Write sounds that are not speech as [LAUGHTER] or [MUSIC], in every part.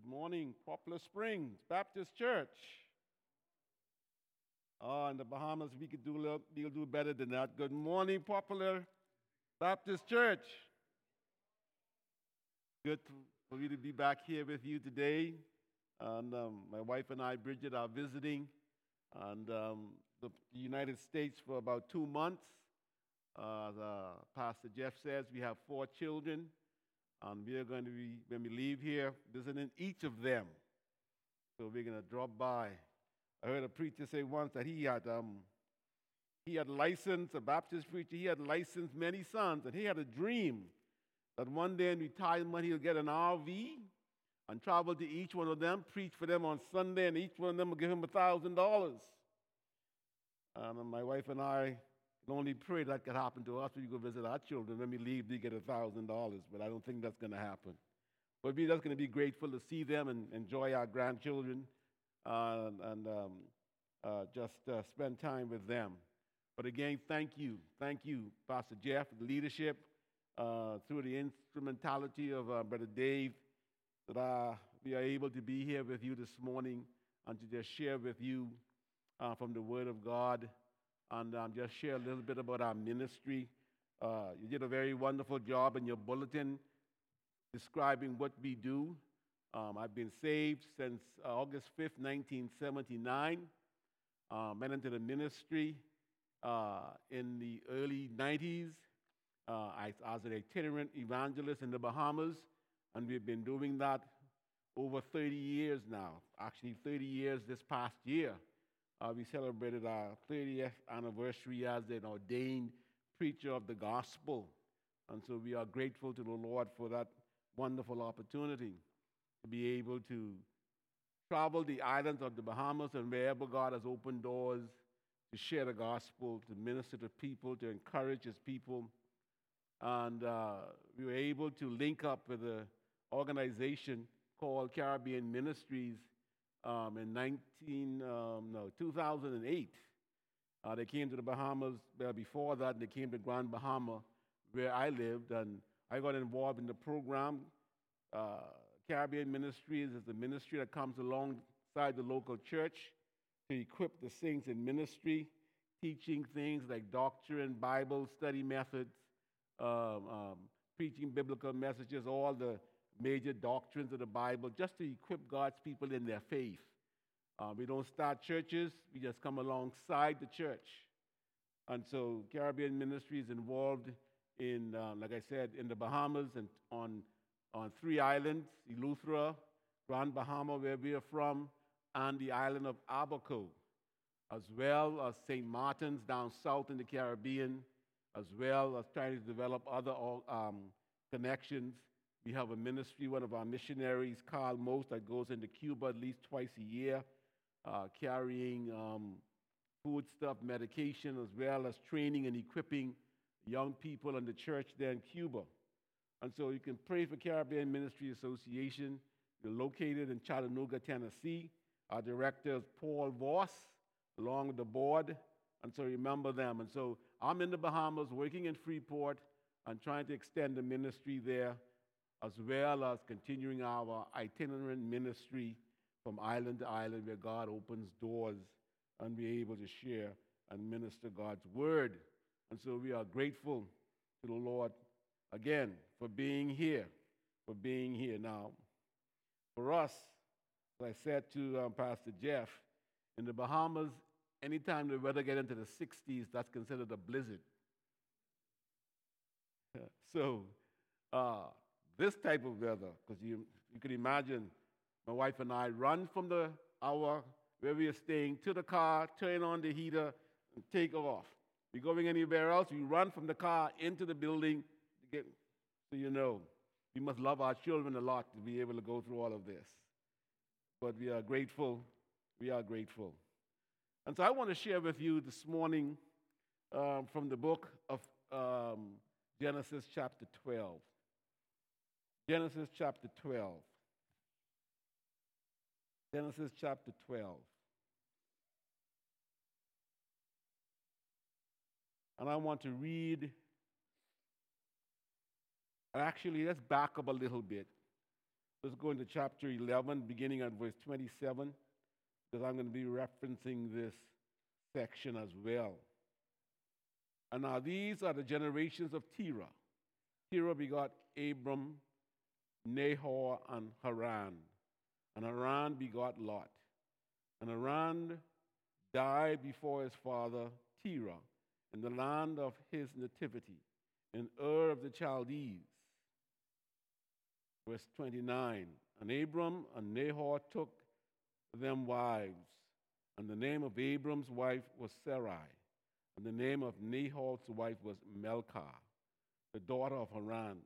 Good morning, Poplar Springs Baptist Church. Oh, in the Bahamas, we could do little, we'll do better than that. Good morning, Poplar Baptist Church. Good for me to be back here with you today. And um, my wife and I, Bridget, are visiting and um, the United States for about two months. Uh, Pastor Jeff says we have four children, and we are going to be, when we leave here, visiting each of them. So we're going to drop by. I heard a preacher say once that he had, um, he had licensed, a Baptist preacher, he had licensed many sons, and he had a dream that one day in retirement he'll get an RV and travel to each one of them, preach for them on Sunday, and each one of them will give him a $1,000. And my wife and I can only pray that could happen to us when you go visit our children. When we leave, they get a $1,000, but I don't think that's going to happen. But we're just going to be grateful to see them and enjoy our grandchildren uh, and um, uh, just uh, spend time with them. But again, thank you. Thank you, Pastor Jeff, the leadership, uh, through the instrumentality of uh, Brother Dave that uh, we are able to be here with you this morning and to just share with you from the Word of God and um, just share a little bit about our ministry. Uh, you did a very wonderful job in your bulletin describing what we do. Um, I've been saved since uh, August 5th, 1979. Uh, went into the ministry uh, in the early 90s. I, I was an itinerant evangelist in the Bahamas and we've been doing that over 30 years now. Actually, 30 years this past year. Uh, we celebrated our 30th anniversary as an ordained preacher of the gospel. And so we are grateful to the Lord for that wonderful opportunity to be able to travel the islands of the Bahamas and wherever God has opened doors to share the gospel, to minister to people, to encourage his people. And uh, we were able to link up with an organization called Caribbean Ministries um, in 19, um, no, 2008. Uh, they came to the Bahamas. Uh, before that, they came to Grand Bahama, where I lived, and I got involved in the program. Uh, Caribbean Ministries is a ministry that comes alongside the local church to equip the saints in ministry, teaching things like doctrine, Bible study methods, um, um, preaching biblical messages, all the major doctrines of the Bible just to equip God's people in their faith. Uh, we don't start churches, we just come alongside the church. And so Caribbean Ministry is involved in, uh, like I said, in the Bahamas and on, on three islands, Eleuthera, Grand Bahama, where we are from, and the island of Abaco, as well as St. Martin's down south in the Caribbean, as well as trying to develop other um, connections we have a ministry, one of our missionaries, Carl Most, that goes into Cuba at least twice a year, uh, carrying um, food stuff, medication, as well as training and equipping young people in the church there in Cuba. And so you can pray for Caribbean Ministry Association. We're located in Chattanooga, Tennessee. Our director is Paul Voss, along with the board. And so remember them. And so I'm in the Bahamas, working in Freeport, and trying to extend the ministry there as well as continuing our itinerant ministry from island to island where God opens doors and we're able to share and minister God's word. And so we are grateful to the Lord again for being here, for being here. Now, for us, as I said to um, Pastor Jeff, in the Bahamas, anytime the weather gets into the 60s, that's considered a blizzard. [LAUGHS] so, uh, this type of weather, because you, you can imagine my wife and I run from the our where we are staying to the car, turn on the heater, and take off. We're going anywhere else, we run from the car into the building to get so you know. We must love our children a lot to be able to go through all of this. But we are grateful. We are grateful. And so I want to share with you this morning um, from the book of um, Genesis, chapter 12. Genesis chapter 12. Genesis chapter 12. And I want to read. Actually, let's back up a little bit. Let's go into chapter 11, beginning at verse 27, because I'm going to be referencing this section as well. And now these are the generations of Terah. Terah begot Abram, Nahor, and Haran. And Haran begot Lot. And Haran died before his father Terah in the land of his nativity, in Ur of the Chaldees. Verse 29 And Abram and Nahor took them wives, and the name of Abram's wife was Sarai, and the name of Nahor's wife was Milcah, the daughter of Haran,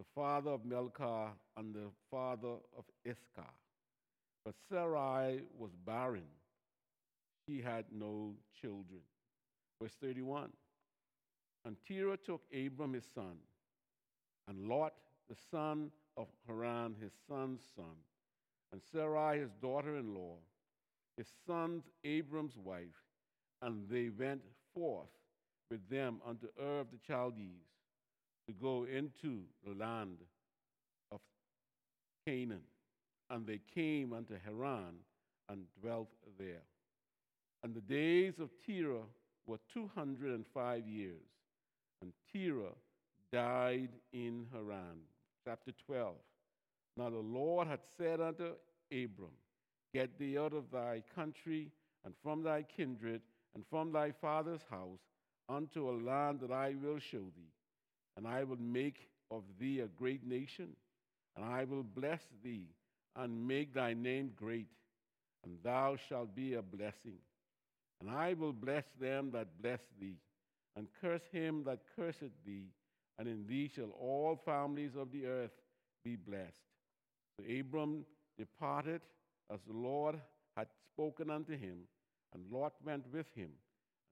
the father of Milcah and the father of Iscah. But Sarai was barren. She had no children. Verse 31. And Terah took Abram his son, and Lot the son of Haran his son's son, and Sarai his daughter in law, his son's Abram's wife, and they went forth with them unto Ur of the Chaldees to go into the land of Canaan. And they came unto Haran and dwelt there. And the days of Terah were 205 years. And Terah died in Haran. Chapter 12. Now the Lord had said unto Abram, Get thee out of thy country and from thy kindred and from thy father's house unto a land that I will show thee. And I will make of thee a great nation, and I will bless thee and make thy name great, and thou shalt be a blessing. And I will bless them that bless thee, and curse him that curseth thee, and in thee shall all families of the earth be blessed. So Abram departed as the Lord had spoken unto him, and Lot went with him.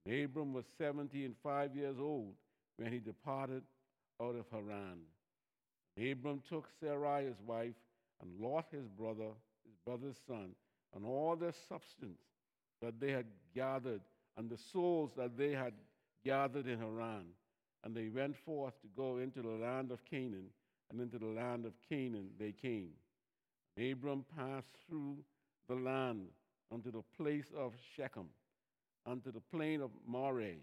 And Abram was seventy and five years old when he departed out of Haran. Abram took Sarai his wife, and Lot his brother, his brother's son, and all their substance that they had gathered, and the souls that they had gathered in Haran. And they went forth to go into the land of Canaan, and into the land of Canaan they came. Abram passed through the land unto the place of Shechem, unto the plain of Moreh,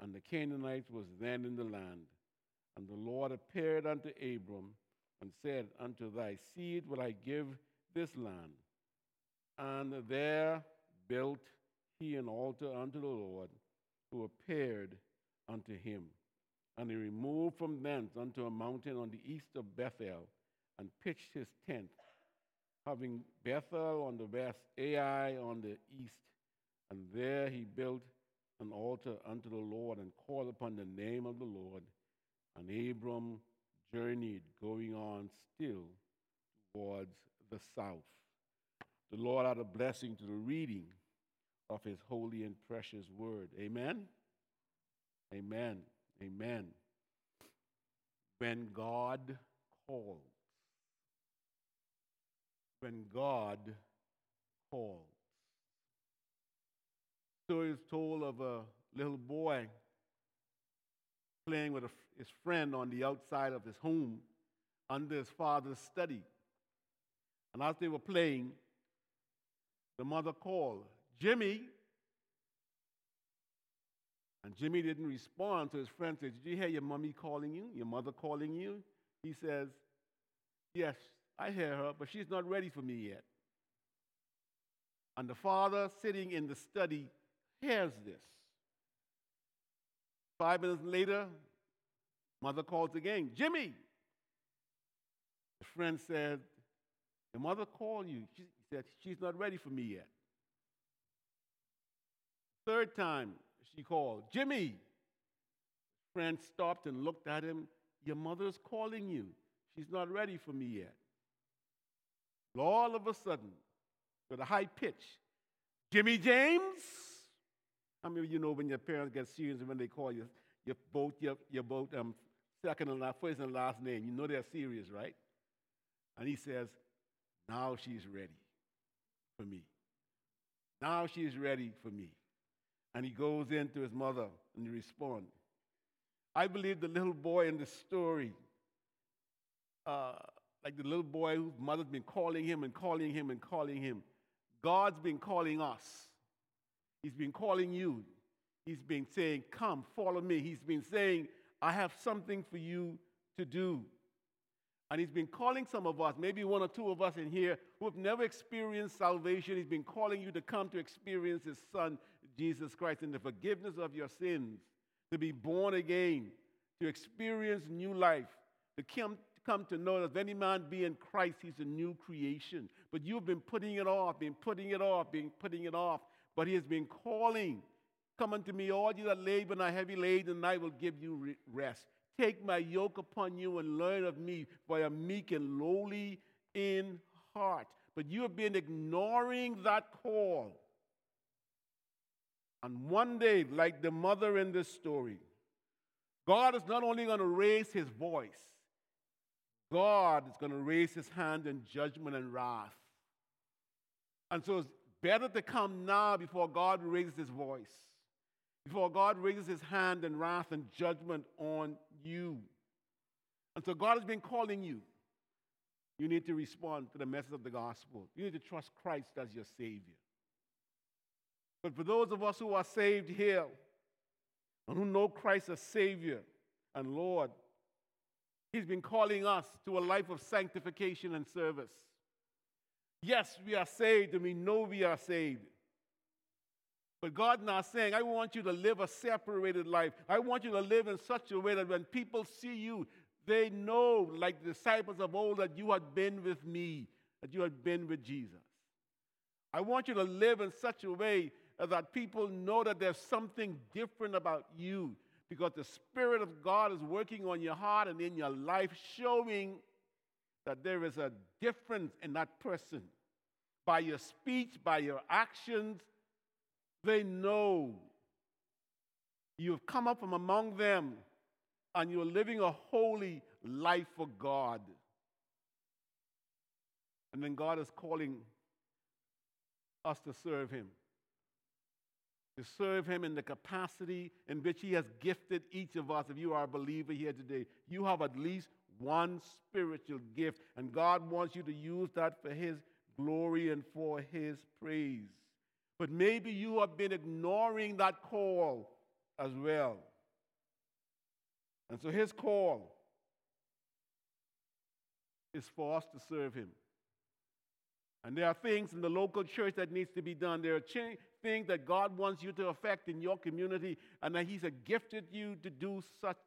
and the Canaanites was then in the land. And the Lord appeared unto Abram and said, Unto thy seed will I give this land. And there built he an altar unto the Lord, who appeared unto him. And he removed from thence unto a mountain on the east of Bethel, and pitched his tent, having Bethel on the west, Ai on the east. And there he built an altar unto the Lord, and called upon the name of the Lord. And Abram journeyed, going on still towards the south. The Lord add a blessing to the reading of his holy and precious word. Amen. Amen. Amen. When God calls. When God calls. Story is told of a little boy playing with a, his friend on the outside of his home under his father's study. And as they were playing, the mother called, Jimmy. And Jimmy didn't respond, so his friend said, Did you hear your mommy calling you, your mother calling you? He says, Yes, I hear her, but she's not ready for me yet. And the father, sitting in the study, hears this. Five minutes later, mother calls again, Jimmy. The friend said, The mother called you. She said, She's not ready for me yet. Third time she called, Jimmy. Friend stopped and looked at him. Your mother's calling you. She's not ready for me yet. All of a sudden, with a high pitch, Jimmy James. How many of you know when your parents get serious when they call you, your both your, your both um, second and last, first and last name? You know they're serious, right? And he says, Now she's ready for me. Now she's ready for me. And he goes in to his mother and he responds. I believe the little boy in the story uh, like the little boy whose mother's been calling him and calling him and calling him. God's been calling us. He's been calling you. He's been saying, Come, follow me. He's been saying, I have something for you to do. And He's been calling some of us, maybe one or two of us in here, who have never experienced salvation. He's been calling you to come to experience His Son, Jesus Christ, and the forgiveness of your sins, to be born again, to experience new life, to come, come to know that if any man be in Christ, he's a new creation. But you've been putting it off, been putting it off, been putting it off. But he has been calling, Come unto me, all you that labor and are heavy laden, and I will give you rest. Take my yoke upon you and learn of me, for I am meek and lowly in heart. But you have been ignoring that call. And one day, like the mother in this story, God is not only going to raise his voice, God is going to raise his hand in judgment and wrath. And so it's better to come now before God raises his voice, before God raises his hand in wrath and judgment on you. And so God has been calling you. You need to respond to the message of the gospel. You need to trust Christ as your Savior. But for those of us who are saved here and who know Christ as Savior and Lord, He's been calling us to a life of sanctification and service. Yes, we are saved and we know we are saved. But God now saying, I want you to live a separated life. I want you to live in such a way that when people see you, they know, like the disciples of old, that you had been with me, that you had been with Jesus. I want you to live in such a way that people know that there's something different about you because the Spirit of God is working on your heart and in your life, showing that there is a difference in that person. By your speech, by your actions, they know you've come up from among them and you're living a holy life for God. And then God is calling us to serve Him to serve Him in the capacity in which He has gifted each of us. If you are a believer here today, you have at least one spiritual gift, and God wants you to use that for His glory and for His praise. But maybe you have been ignoring that call as well. And so His call is for us to serve Him. And there are things in the local church that needs to be done. There are things that God wants you to affect in your community, and that He's gifted you to do such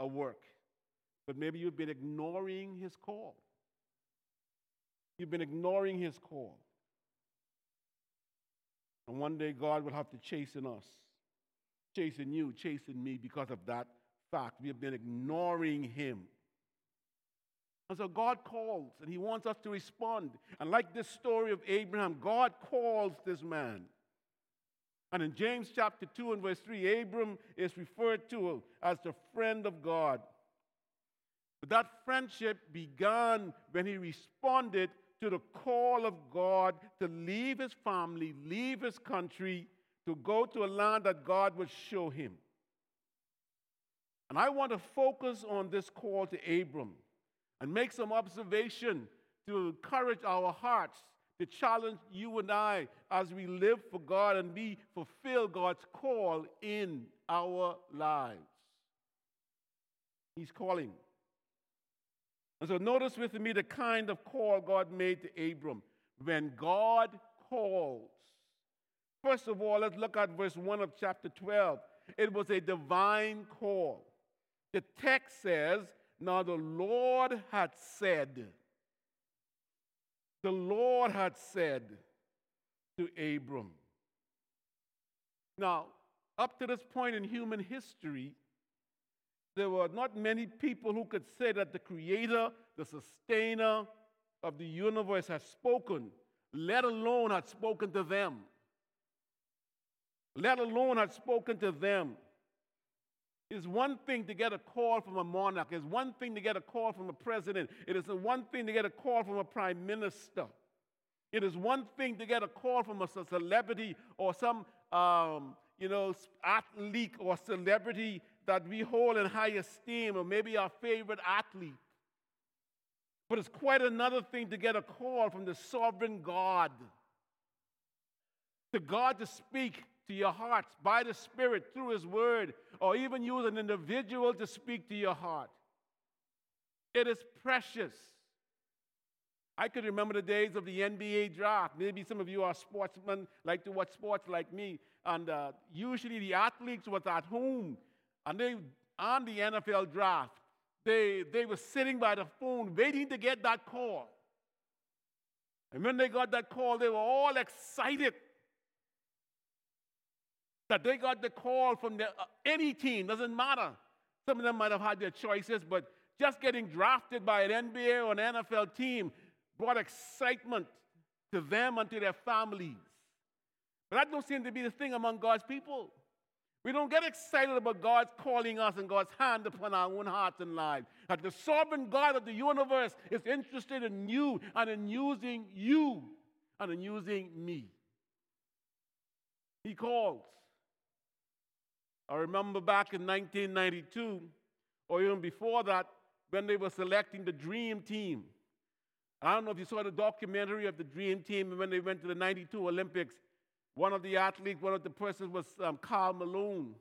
a work. But maybe you've been ignoring His call. You've been ignoring His call. And one day God will have to chasten us, chasten you, chasten me because of that fact. We have been ignoring Him. And so God calls and He wants us to respond. And like this story of Abraham, God calls this man. And in James chapter 2 and verse 3, Abram is referred to as the friend of God. But that friendship began when he responded to the call of God to leave his family, leave his country, to go to a land that God would show him. And I want to focus on this call to Abram and make some observation to encourage our hearts, to challenge you and I as we live for God and we fulfill God's call in our lives. He's calling. And so notice with me the kind of call God made to Abram. When God calls, first of all, let's look at verse 1 of chapter 12. It was a divine call. The text says, now the Lord had said, the Lord had said to Abram. Now, up to this point in human history, there were not many people who could say that the creator, the sustainer of the universe has spoken, let alone had spoken to them. Let alone had spoken to them. It's one thing to get a call from a monarch. It's one thing to get a call from a president. It is one thing to get a call from a prime minister. It is one thing to get a call from a celebrity or some, um, you know, athlete or celebrity that we hold in high esteem, or maybe our favorite athlete. But it's quite another thing to get a call from the sovereign God. To God to speak to your hearts by the Spirit through His Word, or even use an individual to speak to your heart. It is precious. I could remember the days of the NBA draft. Maybe some of you are sportsmen, like to watch sports like me. And uh, usually the athletes was at home, and they on the NFL draft, they, they were sitting by the phone waiting to get that call. And when they got that call, they were all excited that they got the call from the, uh, any team, doesn't matter. Some of them might have had their choices, but just getting drafted by an NBA or an NFL team brought excitement to them and to their families. But that don't seem to be the thing among God's people. We don't get excited about God's calling us and God's hand upon our own hearts and lives. That the sovereign God of the universe is interested in you and in using you and in using me. He calls. I remember back in 1992, or even before that, when they were selecting the Dream Team. I don't know if you saw the documentary of the Dream Team when they went to the 92 Olympics. One of the athletes, one of the persons was um, Karl Malone.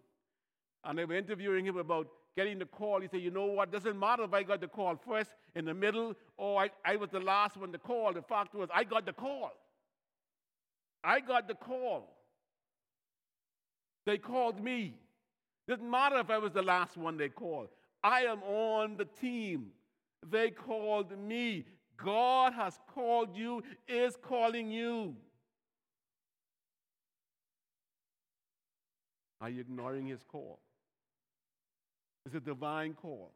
And they were interviewing him about getting the call. He said, You know what? Doesn't matter if I got the call first, in the middle, or I, I was the last one to call. The fact was, I got the call. I got the call. They called me. Doesn't matter if I was the last one they called. I am on the team. They called me. God has called you, is calling you. Are you ignoring his call? It's a divine call.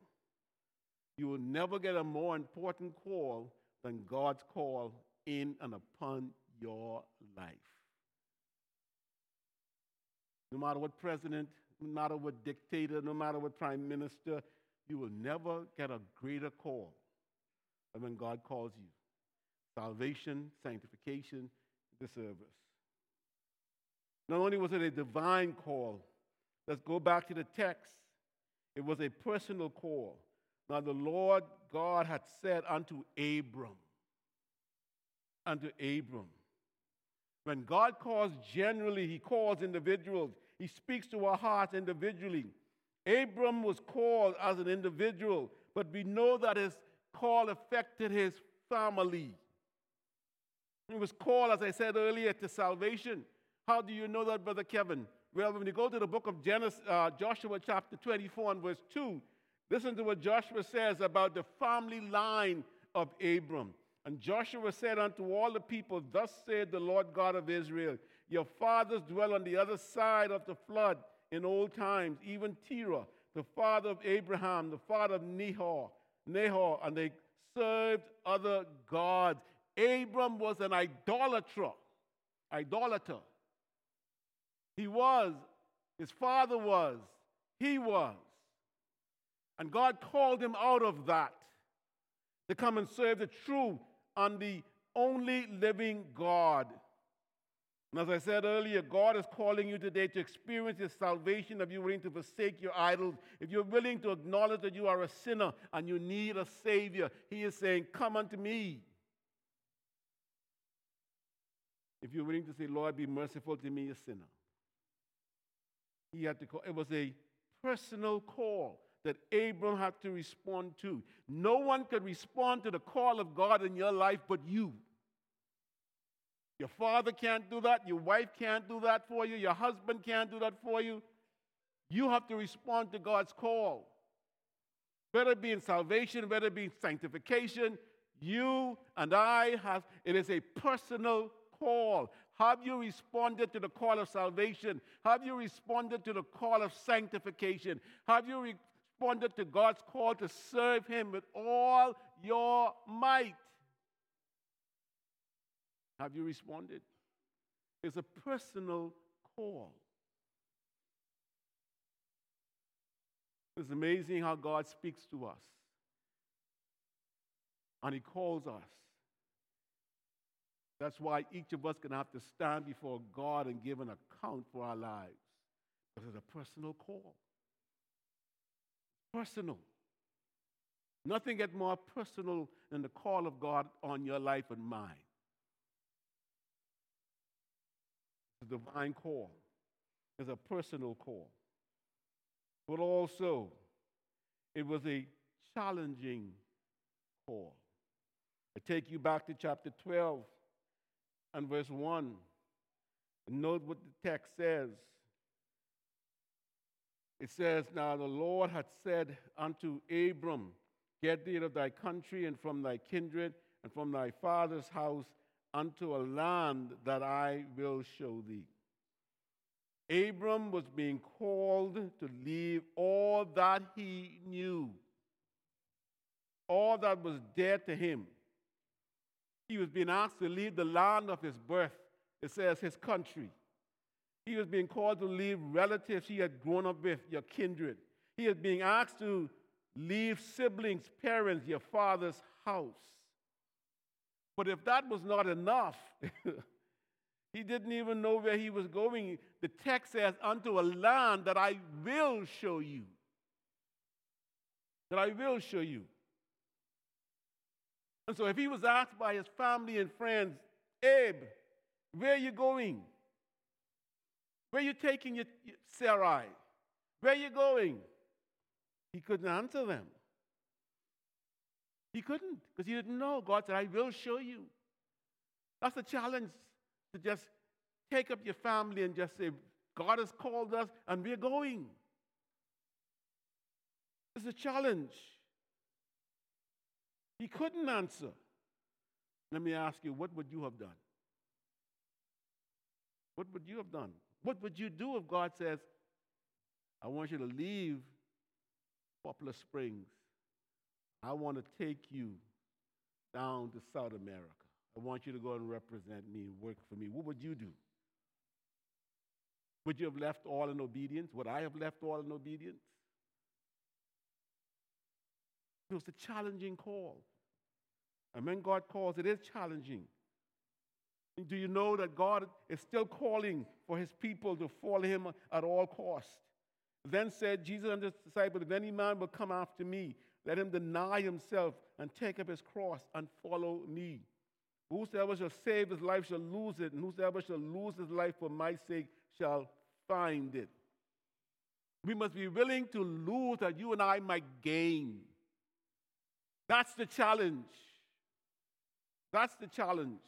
You will never get a more important call than God's call in and upon your life. No matter what president, no matter what dictator, no matter what prime minister, you will never get a greater call than when God calls you. Salvation, sanctification, the service. Not only was it a divine call, let's go back to the text. It was a personal call. Now, the Lord God had said unto Abram, unto Abram. When God calls generally, He calls individuals. He speaks to our hearts individually. Abram was called as an individual, but we know that his call affected his family. He was called, as I said earlier, to salvation. How do you know that, Brother Kevin? Well, when you go to the book of Genesis, uh, Joshua chapter 24 and verse 2, listen to what Joshua says about the family line of Abram. And Joshua said unto all the people, Thus said the Lord God of Israel, Your fathers dwell on the other side of the flood in old times, even Terah, the father of Abraham, the father of Nahor, Nahor, and they served other gods. Abram was an idolater, idolater. He was, his father was, he was. And God called him out of that to come and serve the true and the only living God. And as I said earlier, God is calling you today to experience His salvation if you're willing to forsake your idols, if you're willing to acknowledge that you are a sinner and you need a Savior. He is saying, Come unto me. If you're willing to say, Lord, be merciful to me, a sinner he had to call. It was a personal call that Abram had to respond to. No one could respond to the call of God in your life but you. Your father can't do that. Your wife can't do that for you. Your husband can't do that for you. You have to respond to God's call. Whether it be in salvation, whether it be in sanctification, you and I have, it is a personal call. Have you responded to the call of salvation? Have you responded to the call of sanctification? Have you responded to God's call to serve Him with all your might? Have you responded? It's a personal call. It's amazing how God speaks to us. And He calls us. That's why each of us to have to stand before God and give an account for our lives. Because it's a personal call. Personal. Nothing gets more personal than the call of God on your life and mine. It's a divine call. It's a personal call. But also, it was a challenging call. I take you back to chapter 12 and verse 1. And note what the text says. It says, Now the Lord had said unto Abram, Get thee out of thy country and from thy kindred and from thy father's house unto a land that I will show thee. Abram was being called to leave all that he knew, all that was dear to him. He was being asked to leave the land of his birth, it says his country. He was being called to leave relatives he had grown up with, your kindred. He was being asked to leave siblings, parents, your father's house. But if that was not enough, [LAUGHS] he didn't even know where he was going. The text says, Unto a land that I will show you. That I will show you. And so if he was asked by his family and friends, Abe, where are you going? Where are you taking your, Sarai? Where are you going? He couldn't answer them. He couldn't because he didn't know. God said, I will show you. That's the challenge to just take up your family and just say, God has called us and we're going. It's a challenge. He couldn't answer. Let me ask you, what would you have done? What would you have done? What would you do if God says, I want you to leave Poplar Springs? I want to take you down to South America. I want you to go and represent me and work for me. What would you do? Would you have left all in obedience? Would I have left all in obedience? It was a challenging call. And when God calls, it is challenging. Do you know that God is still calling for his people to follow him at all costs? Then said Jesus and his disciples, If any man will come after me, let him deny himself and take up his cross and follow me. Whosoever shall save his life shall lose it, and whosoever shall lose his life for my sake shall find it. We must be willing to lose that you and I might gain. That's the challenge. That's the challenge.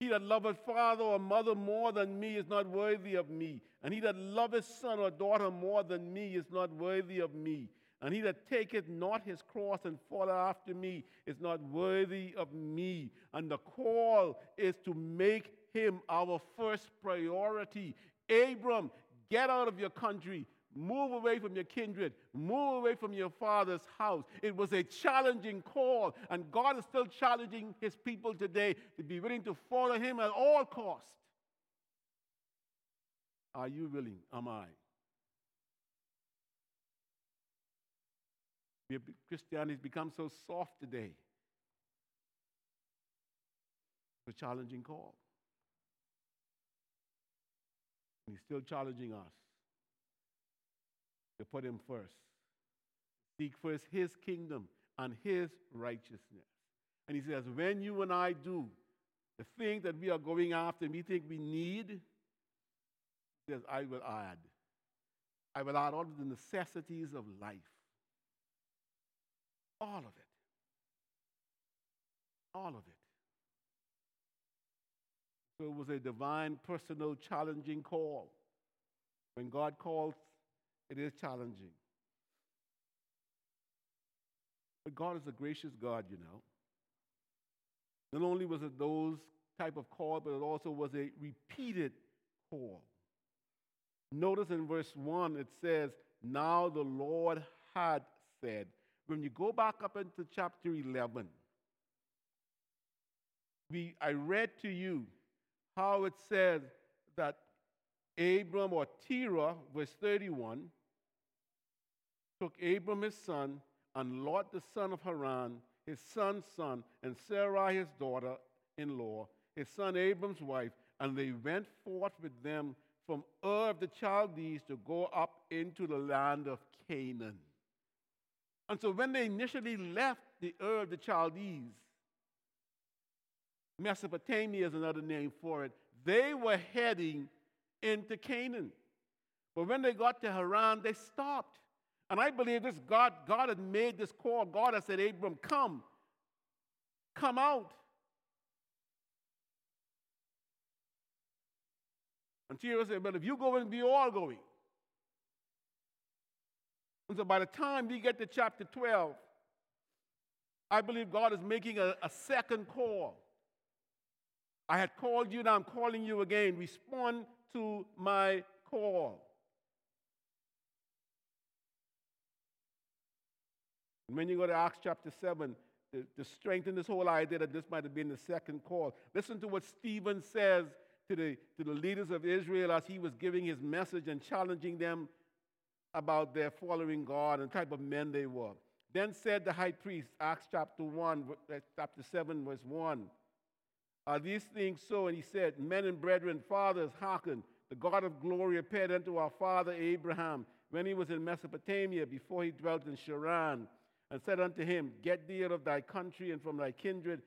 He that loveth father or mother more than me is not worthy of me. And he that loveth son or daughter more than me is not worthy of me. And he that taketh not his cross and followeth after me is not worthy of me. And the call is to make him our first priority. Abram, get out of your country, Move away from your kindred. Move away from your father's house. It was a challenging call, and God is still challenging his people today to be willing to follow him at all costs. Are you willing? Am I? Christianity has become so soft today. It's a challenging call. And he's still challenging us to put him first. Seek first his kingdom and his righteousness. And he says, when you and I do the thing that we are going after and we think we need, he says, I will add. I will add all the necessities of life. All of it. All of it. So it was a divine, personal, challenging call. When God calls it is challenging. But God is a gracious God, you know. Not only was it those type of call, but it also was a repeated call. Notice in verse 1 it says, Now the Lord had said. When you go back up into chapter 11, we, I read to you how it says that Abram or Terah, verse 31, took Abram his son, and Lot the son of Haran, his son's son, and Sarai his daughter in law, his son Abram's wife, and they went forth with them from Ur of the Chaldees to go up into the land of Canaan. And so when they initially left the Ur of the Chaldees, Mesopotamia is another name for it, they were heading into Canaan. But when they got to Haran, they stopped. And I believe this God, God had made this call. God had said, Abram, come. Come out. And Terah said, But if you go in, we all going. And so by the time we get to chapter 12, I believe God is making a, a second call. I had called you, now I'm calling you again. Respond to my call. And when you go to Acts chapter 7, to, to strengthen this whole idea that this might have been the second call, listen to what Stephen says to the, to the leaders of Israel as he was giving his message and challenging them about their following God and the type of men they were. Then said the high priest, Acts chapter 1, uh, chapter 7, verse 1, Are these things so? And he said, Men and brethren, fathers, hearken. The God of glory appeared unto our father Abraham when he was in Mesopotamia before he dwelt in Charran and said unto him, Get thee out of thy country and from thy kindred,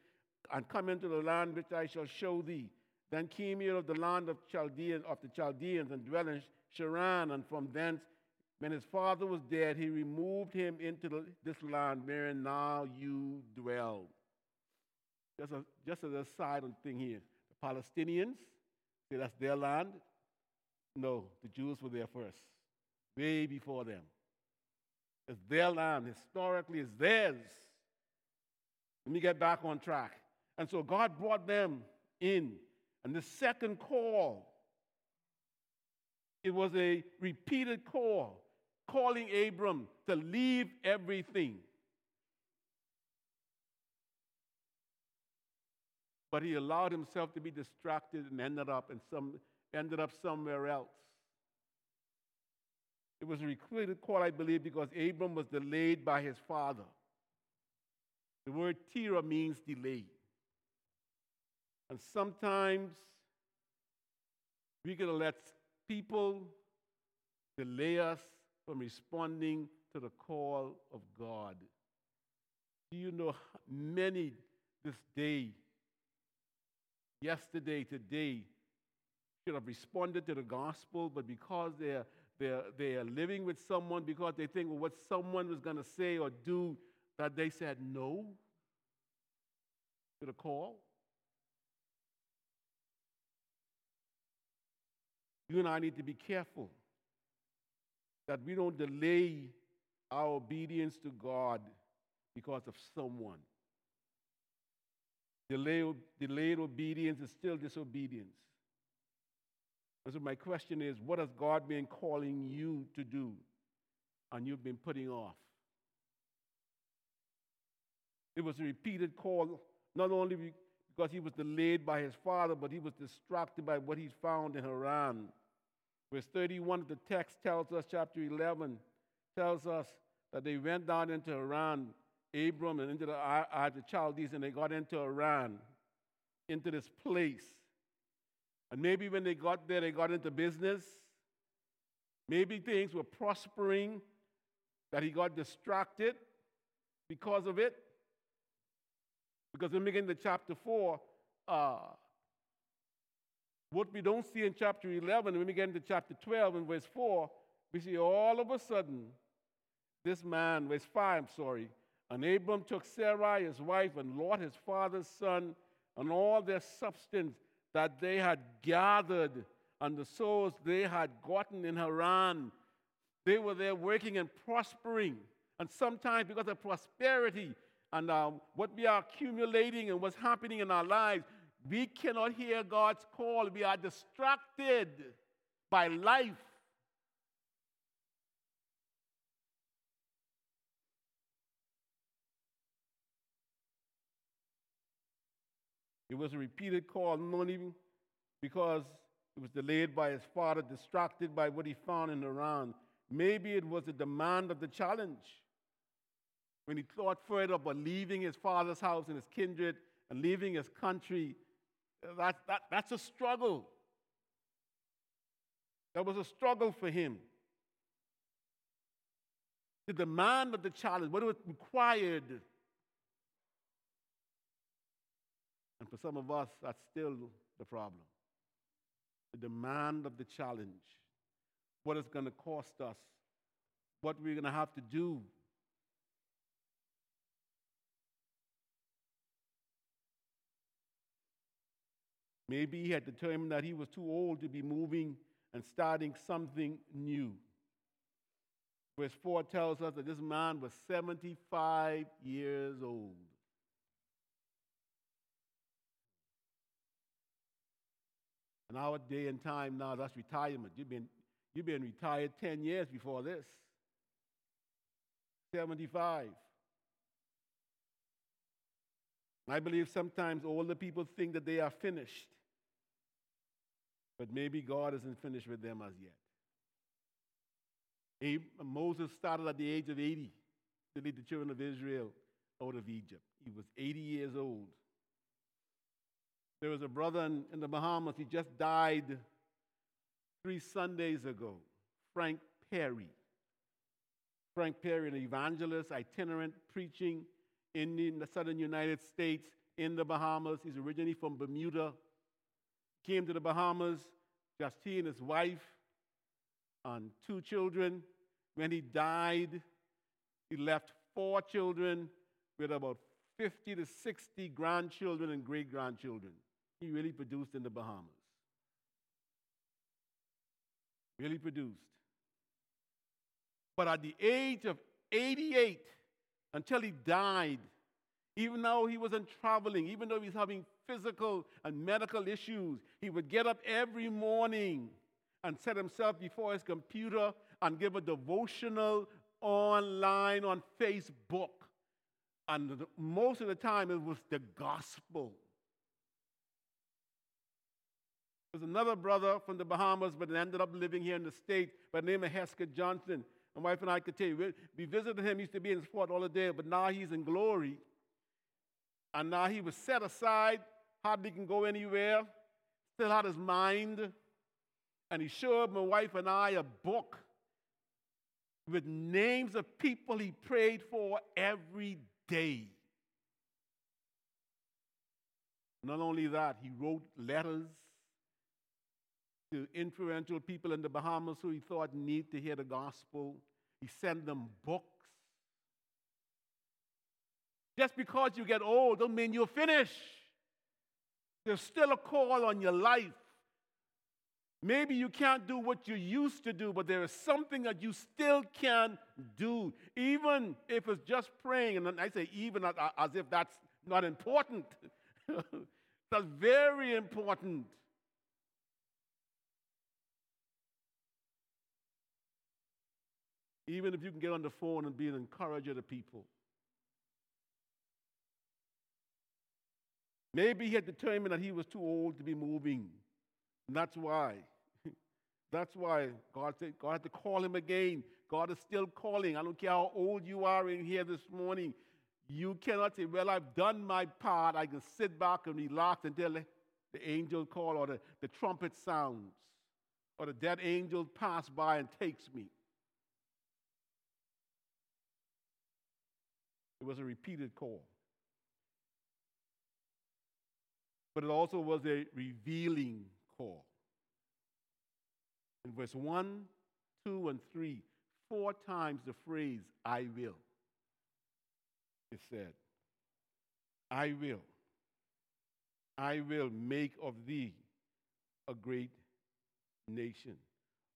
and come into the land which I shall show thee. Then came he out of the land of Chaldean of the Chaldeans and dwelt in Charran, and from thence, when his father was dead, he removed him into the, this land wherein now you dwell. Just, a, just as a side thing here, the Palestinians say that's their land. No, the Jews were there first, way before them. It's their land. Historically, it's theirs. Let me get back on track. And so God brought them in. And the second call, it was a repeated call, calling Abram to leave everything. But he allowed himself to be distracted and ended up in some ended up somewhere else. It was a repeated call, I believe, because Abram was delayed by his father. The word Terah means delay. And sometimes we're going to let people delay us from responding to the call of God. Do you know many this day, yesterday, today, should have responded to the gospel, but because they're they're, they are living with someone because they think well, what someone was going to say or do that they said no to the call. You and I need to be careful that we don't delay our obedience to God because of someone. Delayed, delayed obedience is still disobedience. And so my question is, what has God been calling you to do and you've been putting off? It was a repeated call, not only because he was delayed by his father, but he was distracted by what he found in Haran. Verse 31 of the text tells us, chapter 11, tells us that they went down into Haran, Abram, and into the, uh, the Chaldees, and they got into Haran, into this place and maybe when they got there, they got into business. Maybe things were prospering, that he got distracted because of it. Because when we get into chapter 4, uh, what we don't see in chapter 11, when we get into chapter 12 and verse 4, we see all of a sudden this man, verse 5, sorry, and Abram took Sarai, his wife, and Lot, his father's son, and all their substance that they had gathered and the souls they had gotten in Haran. They were there working and prospering. And sometimes, because of prosperity and um, what we are accumulating and what's happening in our lives, we cannot hear God's call. We are distracted by life. It was a repeated call, not even because it was delayed by his father, distracted by what he found in Haran. Maybe it was a demand of the challenge. When he thought further about leaving his father's house and his kindred and leaving his country, that, that, that's a struggle. That was a struggle for him. the demand of the challenge, what was required. And for some of us, that's still the problem. The demand of the challenge, what it's going to cost us, what we're going to have to do. Maybe he had determined that he was too old to be moving and starting something new. Verse 4 tells us that this man was 75 years old. In our day and time now, that's retirement. You've been, you've been retired 10 years before this. 75. I believe sometimes older people think that they are finished, but maybe God isn't finished with them as yet. Moses started at the age of 80 to lead the children of Israel out of Egypt. He was 80 years old. There was a brother in, in the Bahamas, he just died three Sundays ago, Frank Perry. Frank Perry, an evangelist, itinerant, preaching in the southern United States, in the Bahamas. He's originally from Bermuda. Came to the Bahamas, just he and his wife and two children. When he died, he left four children with about 50 to 60 grandchildren and great grandchildren. He really produced in the Bahamas. Really produced. But at the age of 88, until he died, even though he wasn't traveling, even though he was having physical and medical issues, he would get up every morning and set himself before his computer and give a devotional online on Facebook. And most of the time it was the gospel. There's another brother from the Bahamas, but ended up living here in the States by the name of Hesketh Johnson. My wife and I could tell you, we, we visited him, he used to be in sport all the day, but now he's in glory. And now he was set aside, hardly can go anywhere, still had his mind. And he showed my wife and I a book with names of people he prayed for every day. Not only that, he wrote letters to influential people in the Bahamas who he thought need to hear the gospel. He sent them books. Just because you get old don't mean you're finished. There's still a call on your life. Maybe you can't do what you used to do, but there is something that you still can do, even if it's just praying. And I say even as if that's not important. [LAUGHS] that's very important. Even if you can get on the phone and be an encourager to people. Maybe he had determined that he was too old to be moving. And that's why. [LAUGHS] that's why God said God had to call him again. God is still calling. I don't care how old you are in here this morning. You cannot say, Well, I've done my part. I can sit back and relax until the angel call or the, the trumpet sounds or the dead angel pass by and takes me. It was a repeated call. But it also was a revealing call. In verse 1, 2, and 3, four times the phrase, I will, is said. I will. I will make of thee a great nation.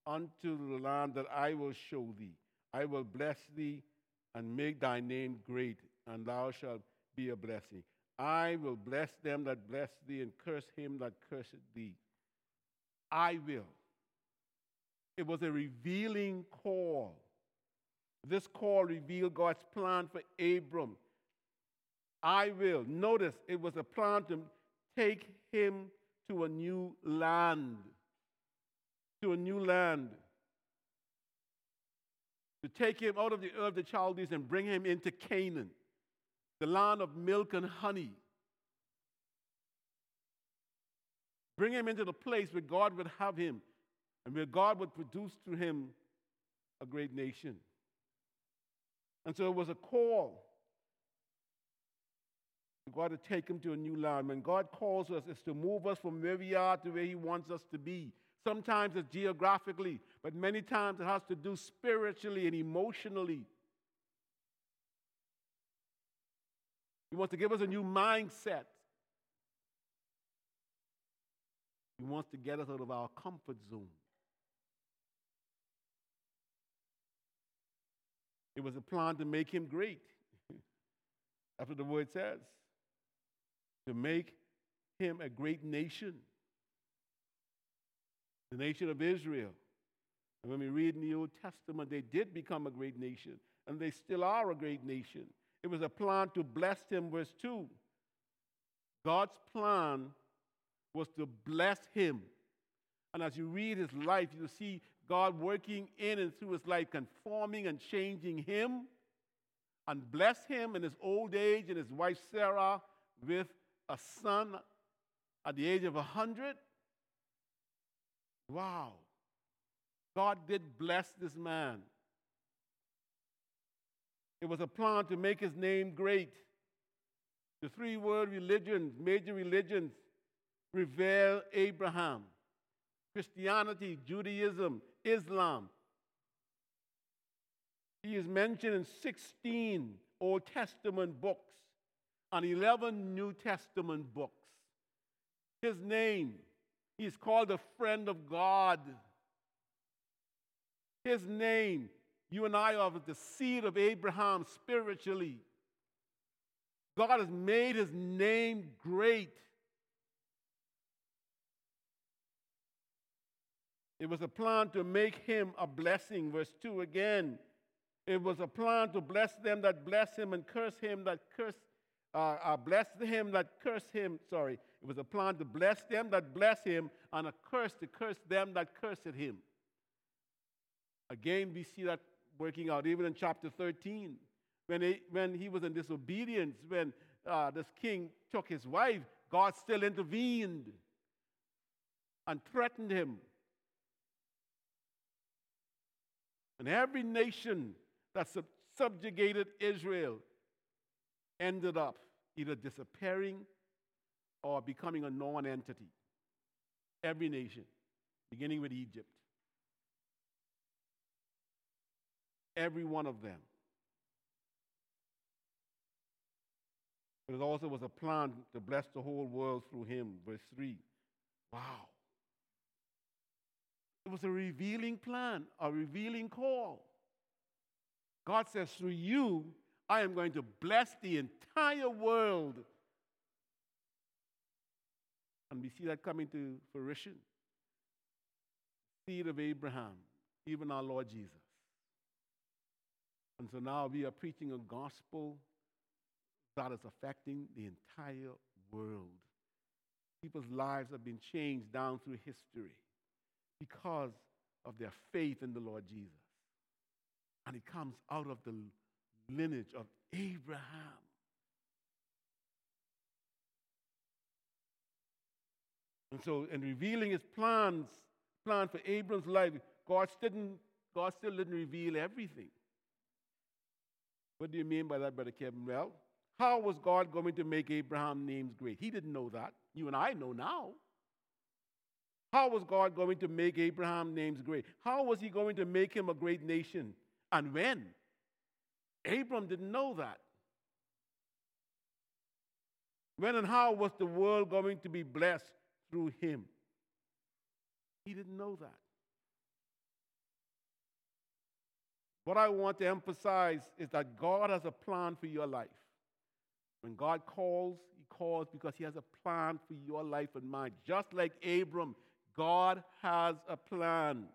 Unto the land that I will show thee. I will bless thee and make thy name great, and thou shalt be a blessing. I will bless them that bless thee, and curse him that curseth thee. I will. It was a revealing call. This call revealed God's plan for Abram. I will. Notice it was a plan to take him to a new land. To a new land to take him out of the Ur of the Chaldees and bring him into Canaan, the land of milk and honey. Bring him into the place where God would have him and where God would produce through him a great nation. And so it was a call God to take him to a new land. When God calls us, it's to move us from where we are to where He wants us to be. Sometimes it's geographically, but many times it has to do spiritually and emotionally. He wants to give us a new mindset. He wants to get us out of our comfort zone. It was a plan to make him great. [LAUGHS] That's what the word says. To make him a great nation. The nation of Israel. And when we read in the Old Testament, they did become a great nation, and they still are a great nation. It was a plan to bless him, verse 2. God's plan was to bless him. And as you read his life, you see God working in and through his life, conforming and changing him, and bless him in his old age and his wife Sarah with a son at the age of 100. Wow. God did bless this man. It was a plan to make his name great. The three world religions, major religions, revere Abraham Christianity, Judaism, Islam. He is mentioned in 16 Old Testament books and 11 New Testament books. His name, he is called the friend of God. His name, you and I are the seed of Abraham spiritually. God has made his name great. It was a plan to make him a blessing. Verse 2 again. It was a plan to bless them that bless him and curse him that curse, uh, uh, bless him that curse him. Sorry. It was a plan to bless them that bless him and a curse to curse them that cursed him. Again, we see that working out even in chapter 13. When he, when he was in disobedience, when uh, this king took his wife, God still intervened and threatened him And every nation that sub- subjugated Israel ended up either disappearing or becoming a non entity. Every nation, beginning with Egypt. Every one of them. But it also was a plan to bless the whole world through him. Verse 3. Wow. It was a revealing plan, a revealing call. God says, through you, I am going to bless the entire world. And we see that coming to fruition. Seed of Abraham, even our Lord Jesus. And so now we are preaching a gospel that is affecting the entire world. People's lives have been changed down through history because of their faith in the Lord Jesus. And it comes out of the lineage of Abraham. And so, in revealing his plans, plan for Abram's life, God didn't, God still didn't reveal everything. What do you mean by that, Brother Kevin? Well, how was God going to make Abraham's names great? He didn't know that. You and I know now. How was God going to make Abraham's names great? How was he going to make him a great nation? And when? Abram didn't know that. When and how was the world going to be blessed through him? He didn't know that. What I want to emphasize is that God has a plan for your life. When God calls, He calls because He has a plan for your life and mine. Just like Abram, God has a plan.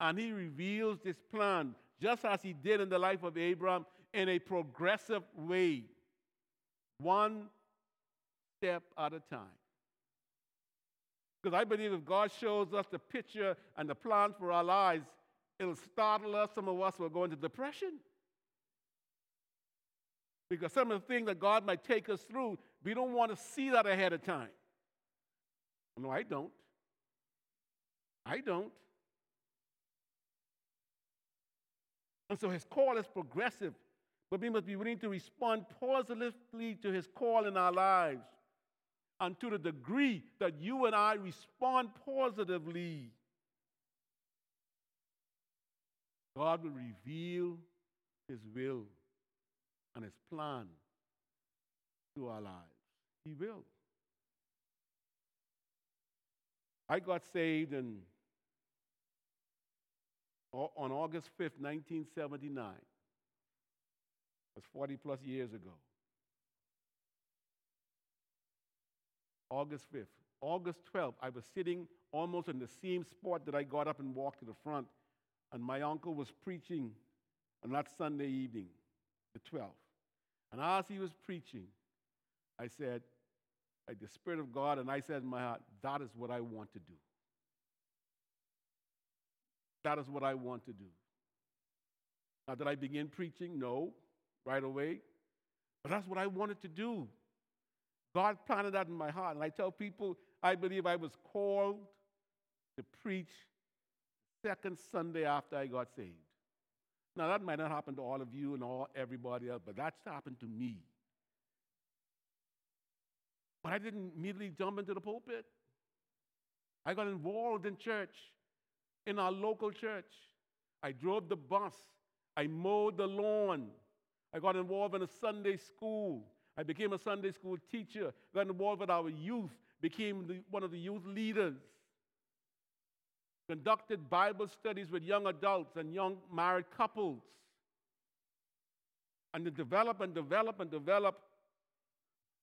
And he reveals this plan, just as he did in the life of Abram, in a progressive way, one step at a time. Because I believe if God shows us the picture and the plan for our lives, it'll startle us. Some of us will go into depression. Because some of the things that God might take us through, we don't want to see that ahead of time. No, I don't. I don't. And so his call is progressive, but we must be willing to respond positively to his call in our lives. And to the degree that you and I respond positively, God will reveal his will and his plan to our lives. He will. I got saved in, on August 5th, 1979. That's 40 plus years ago. August 5th. August 12th, I was sitting almost in the same spot that I got up and walked to the front, and my uncle was preaching on that Sunday evening, the 12th. And as he was preaching, I said, like the Spirit of God, and I said in my heart, that is what I want to do. That is what I want to do. Now, did I begin preaching? No, right away. But that's what I wanted to do. God planted that in my heart. And I tell people, I believe I was called to preach second Sunday after I got saved. Now, that might not happen to all of you and all everybody else, but that's happened to me. But I didn't immediately jump into the pulpit. I got involved in church, in our local church. I drove the bus. I mowed the lawn. I got involved in a Sunday school. I became a Sunday school teacher, got involved with our youth, became the, one of the youth leaders. Conducted Bible studies with young adults and young married couples. And to develop and develop and develop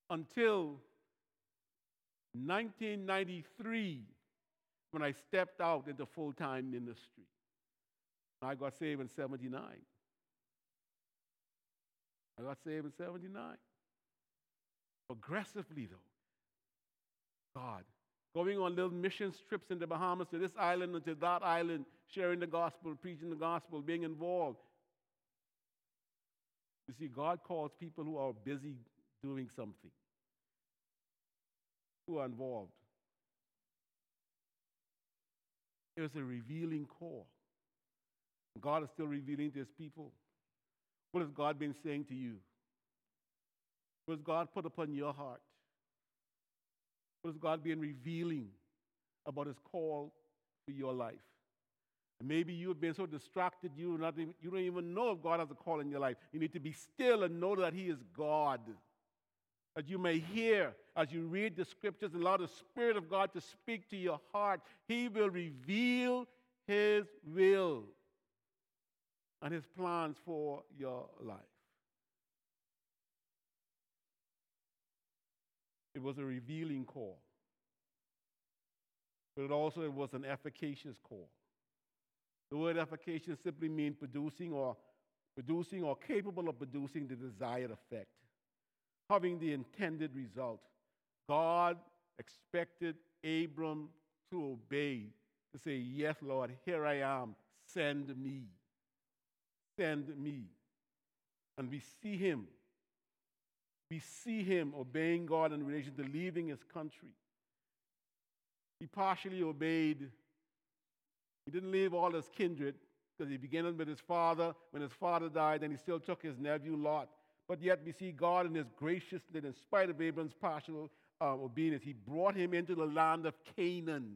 until 1993 when I stepped out into full time ministry. I got saved in 79. I got saved in 79. Progressively, though, God, going on little mission trips in the Bahamas to this island and to that island, sharing the gospel, preaching the gospel, being involved. You see, God calls people who are busy doing something who are involved. It was a revealing call. God is still revealing to his people. What has God been saying to you? What has God put upon your heart? What has God been revealing about his call for your life? And maybe you have been so distracted you, not even, you don't even know if God has a call in your life. You need to be still and know that he is God that you may hear as you read the scriptures and allow the Spirit of God to speak to your heart. He will reveal His will and His plans for your life. It was a revealing call, but it also it was an efficacious call. The word efficacious simply means producing or producing or capable of producing the desired effect having the intended result. God expected Abram to obey, to say, Yes, Lord, here I am, send me. Send me. And we see him. We see him obeying God in relation to leaving his country. He partially obeyed. He didn't leave all his kindred because he began with his father. When his father died, then he still took his nephew Lot but yet we see God in his graciousness, in spite of Abram's partial uh, obedience, he brought him into the land of Canaan.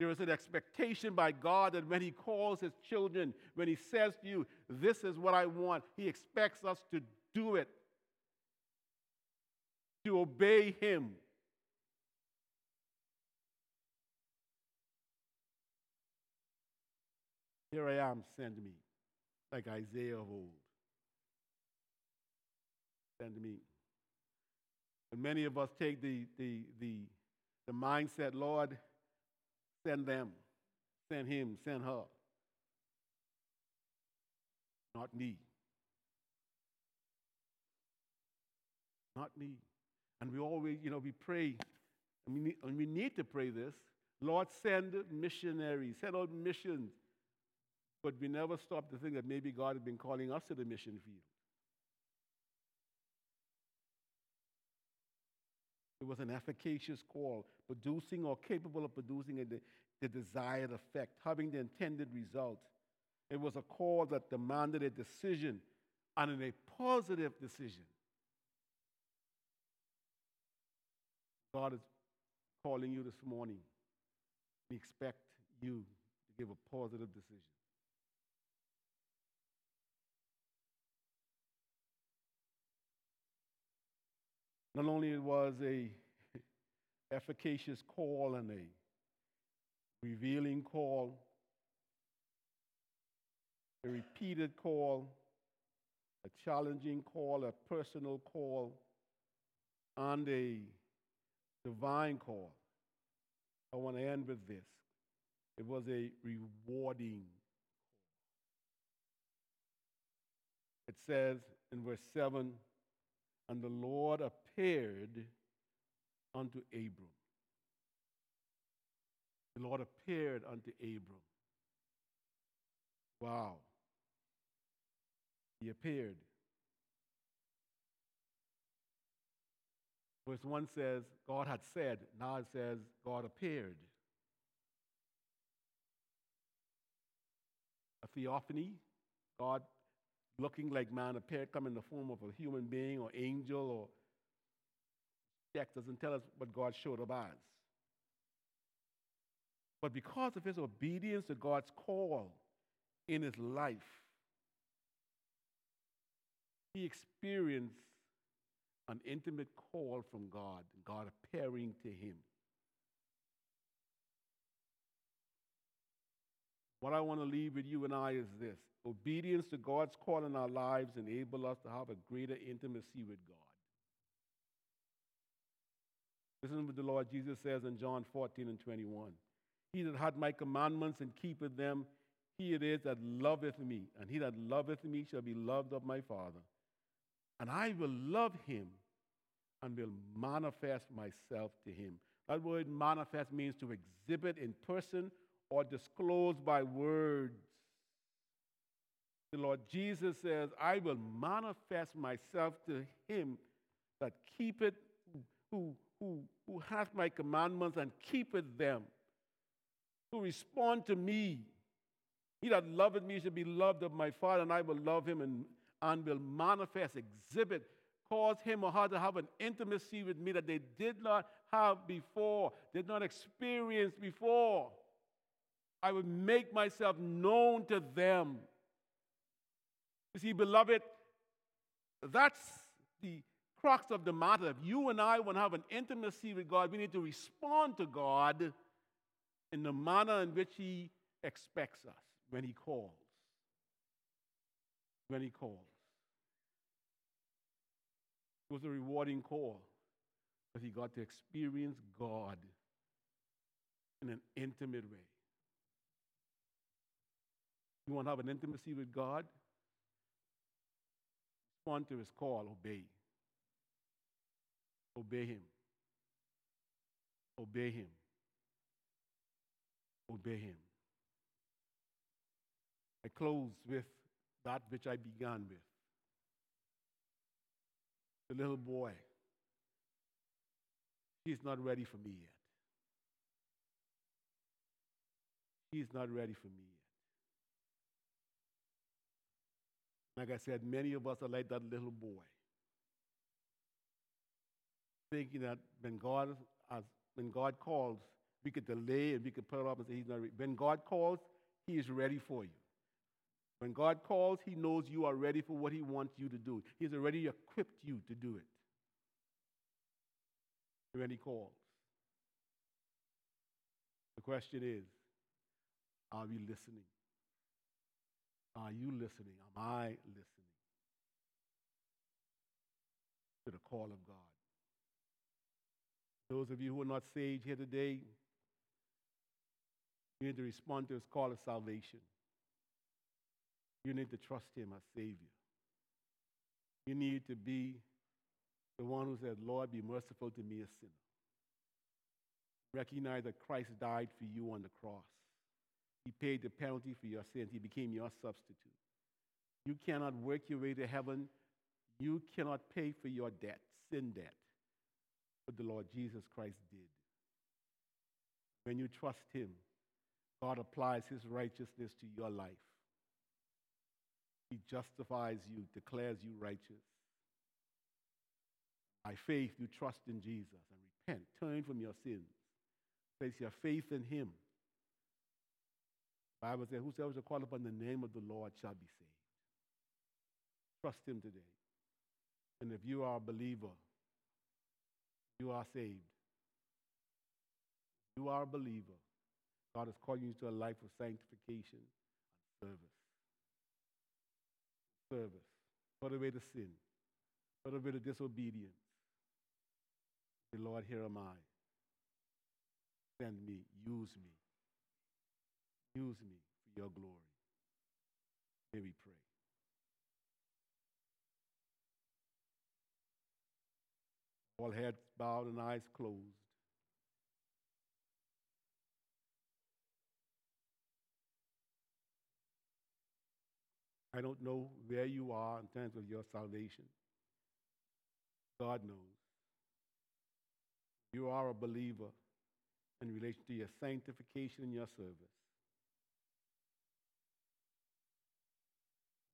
There is an expectation by God that when He calls His children, when He says to you, This is what I want, He expects us to do it, to obey Him. Here I am, send me like Isaiah of old. Send me. And many of us take the, the, the, the mindset, Lord, send them, send him, send her. Not me. Not me. And we always, you know, we pray, and we need, and we need to pray this. Lord, send missionaries, send out missions but we never stop to think that maybe God has been calling us to the mission field. It was an efficacious call, producing or capable of producing a, the desired effect, having the intended result. It was a call that demanded a decision and a positive decision. God is calling you this morning. We expect you to give a positive decision. Not only it was a efficacious call and a revealing call, a repeated call, a challenging call, a personal call, and a divine call. I want to end with this. It was a rewarding It says in verse 7 And the Lord appeared unto Abram. The Lord appeared unto Abram. Wow. He appeared. Verse 1 says, God had said. Now it says, God appeared. A theophany, God looking like man appeared, come in the form of a human being or angel or text doesn't tell us what God showed up as. But because of his obedience to God's call in his life, he experienced an intimate call from God, God appearing to him. What I want to leave with you and I is this obedience to God's call in our lives enable us to have a greater intimacy with God. Listen to what the Lord Jesus says in John 14 and 21. He that hath my commandments and keepeth them, he it is that loveth me, and he that loveth me shall be loved of my Father. And I will love him and will manifest myself to him. That word manifest means to exhibit in person or disclose by words. The Lord Jesus says, I will manifest myself to him that keepeth, who, who, who hath my commandments and keepeth them, who respond to me. He that loveth me shall be loved of my Father, and I will love him and, and will manifest, exhibit, cause him or her to have an intimacy with me that they did not have before, did not experience before. I would make myself known to them. You see, beloved, that's the crux of the matter. If you and I want to have an intimacy with God, we need to respond to God in the manner in which He expects us when He calls. When He calls. It was a rewarding call because he got to experience God in an intimate way. You want to have an intimacy with God? Respond to his call, obey. Obey him. Obey him. Obey him. I close with that which I began with. The little boy. He's not ready for me yet. He's not ready for me yet. Like I said, many of us are like that little boy. Thinking that when God, as, when God calls, we could delay and we could put it off and say he's not ready. When God calls, he is ready for you. When God calls, He knows you are ready for what He wants you to do. He's already equipped you to do it. When He calls. The question is are we listening? Are you listening? Am I listening to the call of God? Those of you who are not saved here today, you need to respond to His call of salvation. You need to trust Him as Savior. You need to be the one who said, Lord, be merciful to me, a sinner. Recognize that Christ died for you on the cross. He paid the penalty for your sins. He became your substitute. You cannot work your way to heaven. You cannot pay for your debt, sin debt. But the Lord Jesus Christ did. When you trust Him, God applies his righteousness to your life. He justifies you, declares you righteous. By faith, you trust in Jesus and repent. Turn from your sins. Place your faith in him. The Bible says, Whosoever shall call upon the name of the Lord shall be saved. Trust him today. And if you are a believer, you are saved. You are a believer. God is calling you to a life of sanctification and service. Service. Put away the sin. Put away the disobedience. Say, Lord, here am I. Send me. Use me. Use me for your glory. May we pray. All heads bowed and eyes closed. I don't know where you are in terms of your salvation. God knows. You are a believer in relation to your sanctification and your service.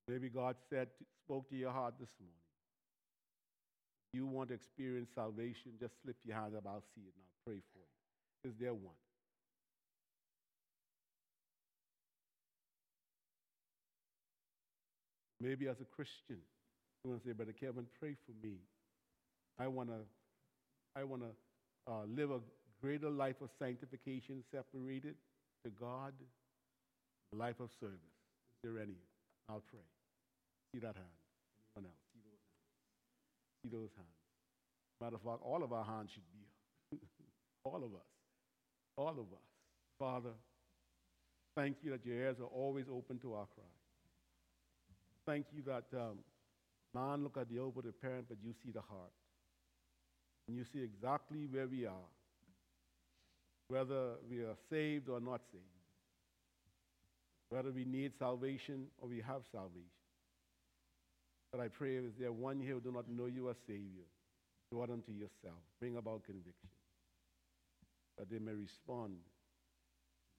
Maybe God said, spoke to your heart this morning. Want to experience salvation, just slip your hands up. I'll see it and I'll pray for you. Is there one? Maybe as a Christian, you want to say, Brother Kevin, pray for me. I want to, I want to uh, live a greater life of sanctification, separated to God, a life of service. Is there any? I'll pray. See that hand. Anyone else? See those hands. See those hands. Matter of fact, all of our hands should be up. all of us. All of us. Father, thank you that your ears are always open to our cry. Thank you that um, man look at the outward appearance, but you see the heart. And you see exactly where we are, whether we are saved or not saved, whether we need salvation or we have salvation. But I pray, is there one here who do not know you as Savior? Draw them to yourself. Bring about conviction. That they may respond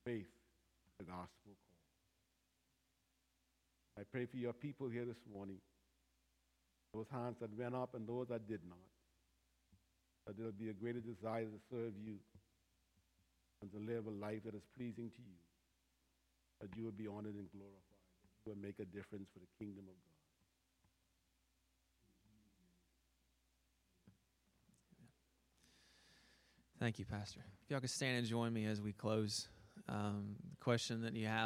faith to the gospel call. I pray for your people here this morning. Those hands that went up and those that did not. That there will be a greater desire to serve you and to live a life that is pleasing to you. That you will be honored and glorified. That you will make a difference for the kingdom of God. Thank you, Pastor. If y'all could stand and join me as we close. Um, the question that you have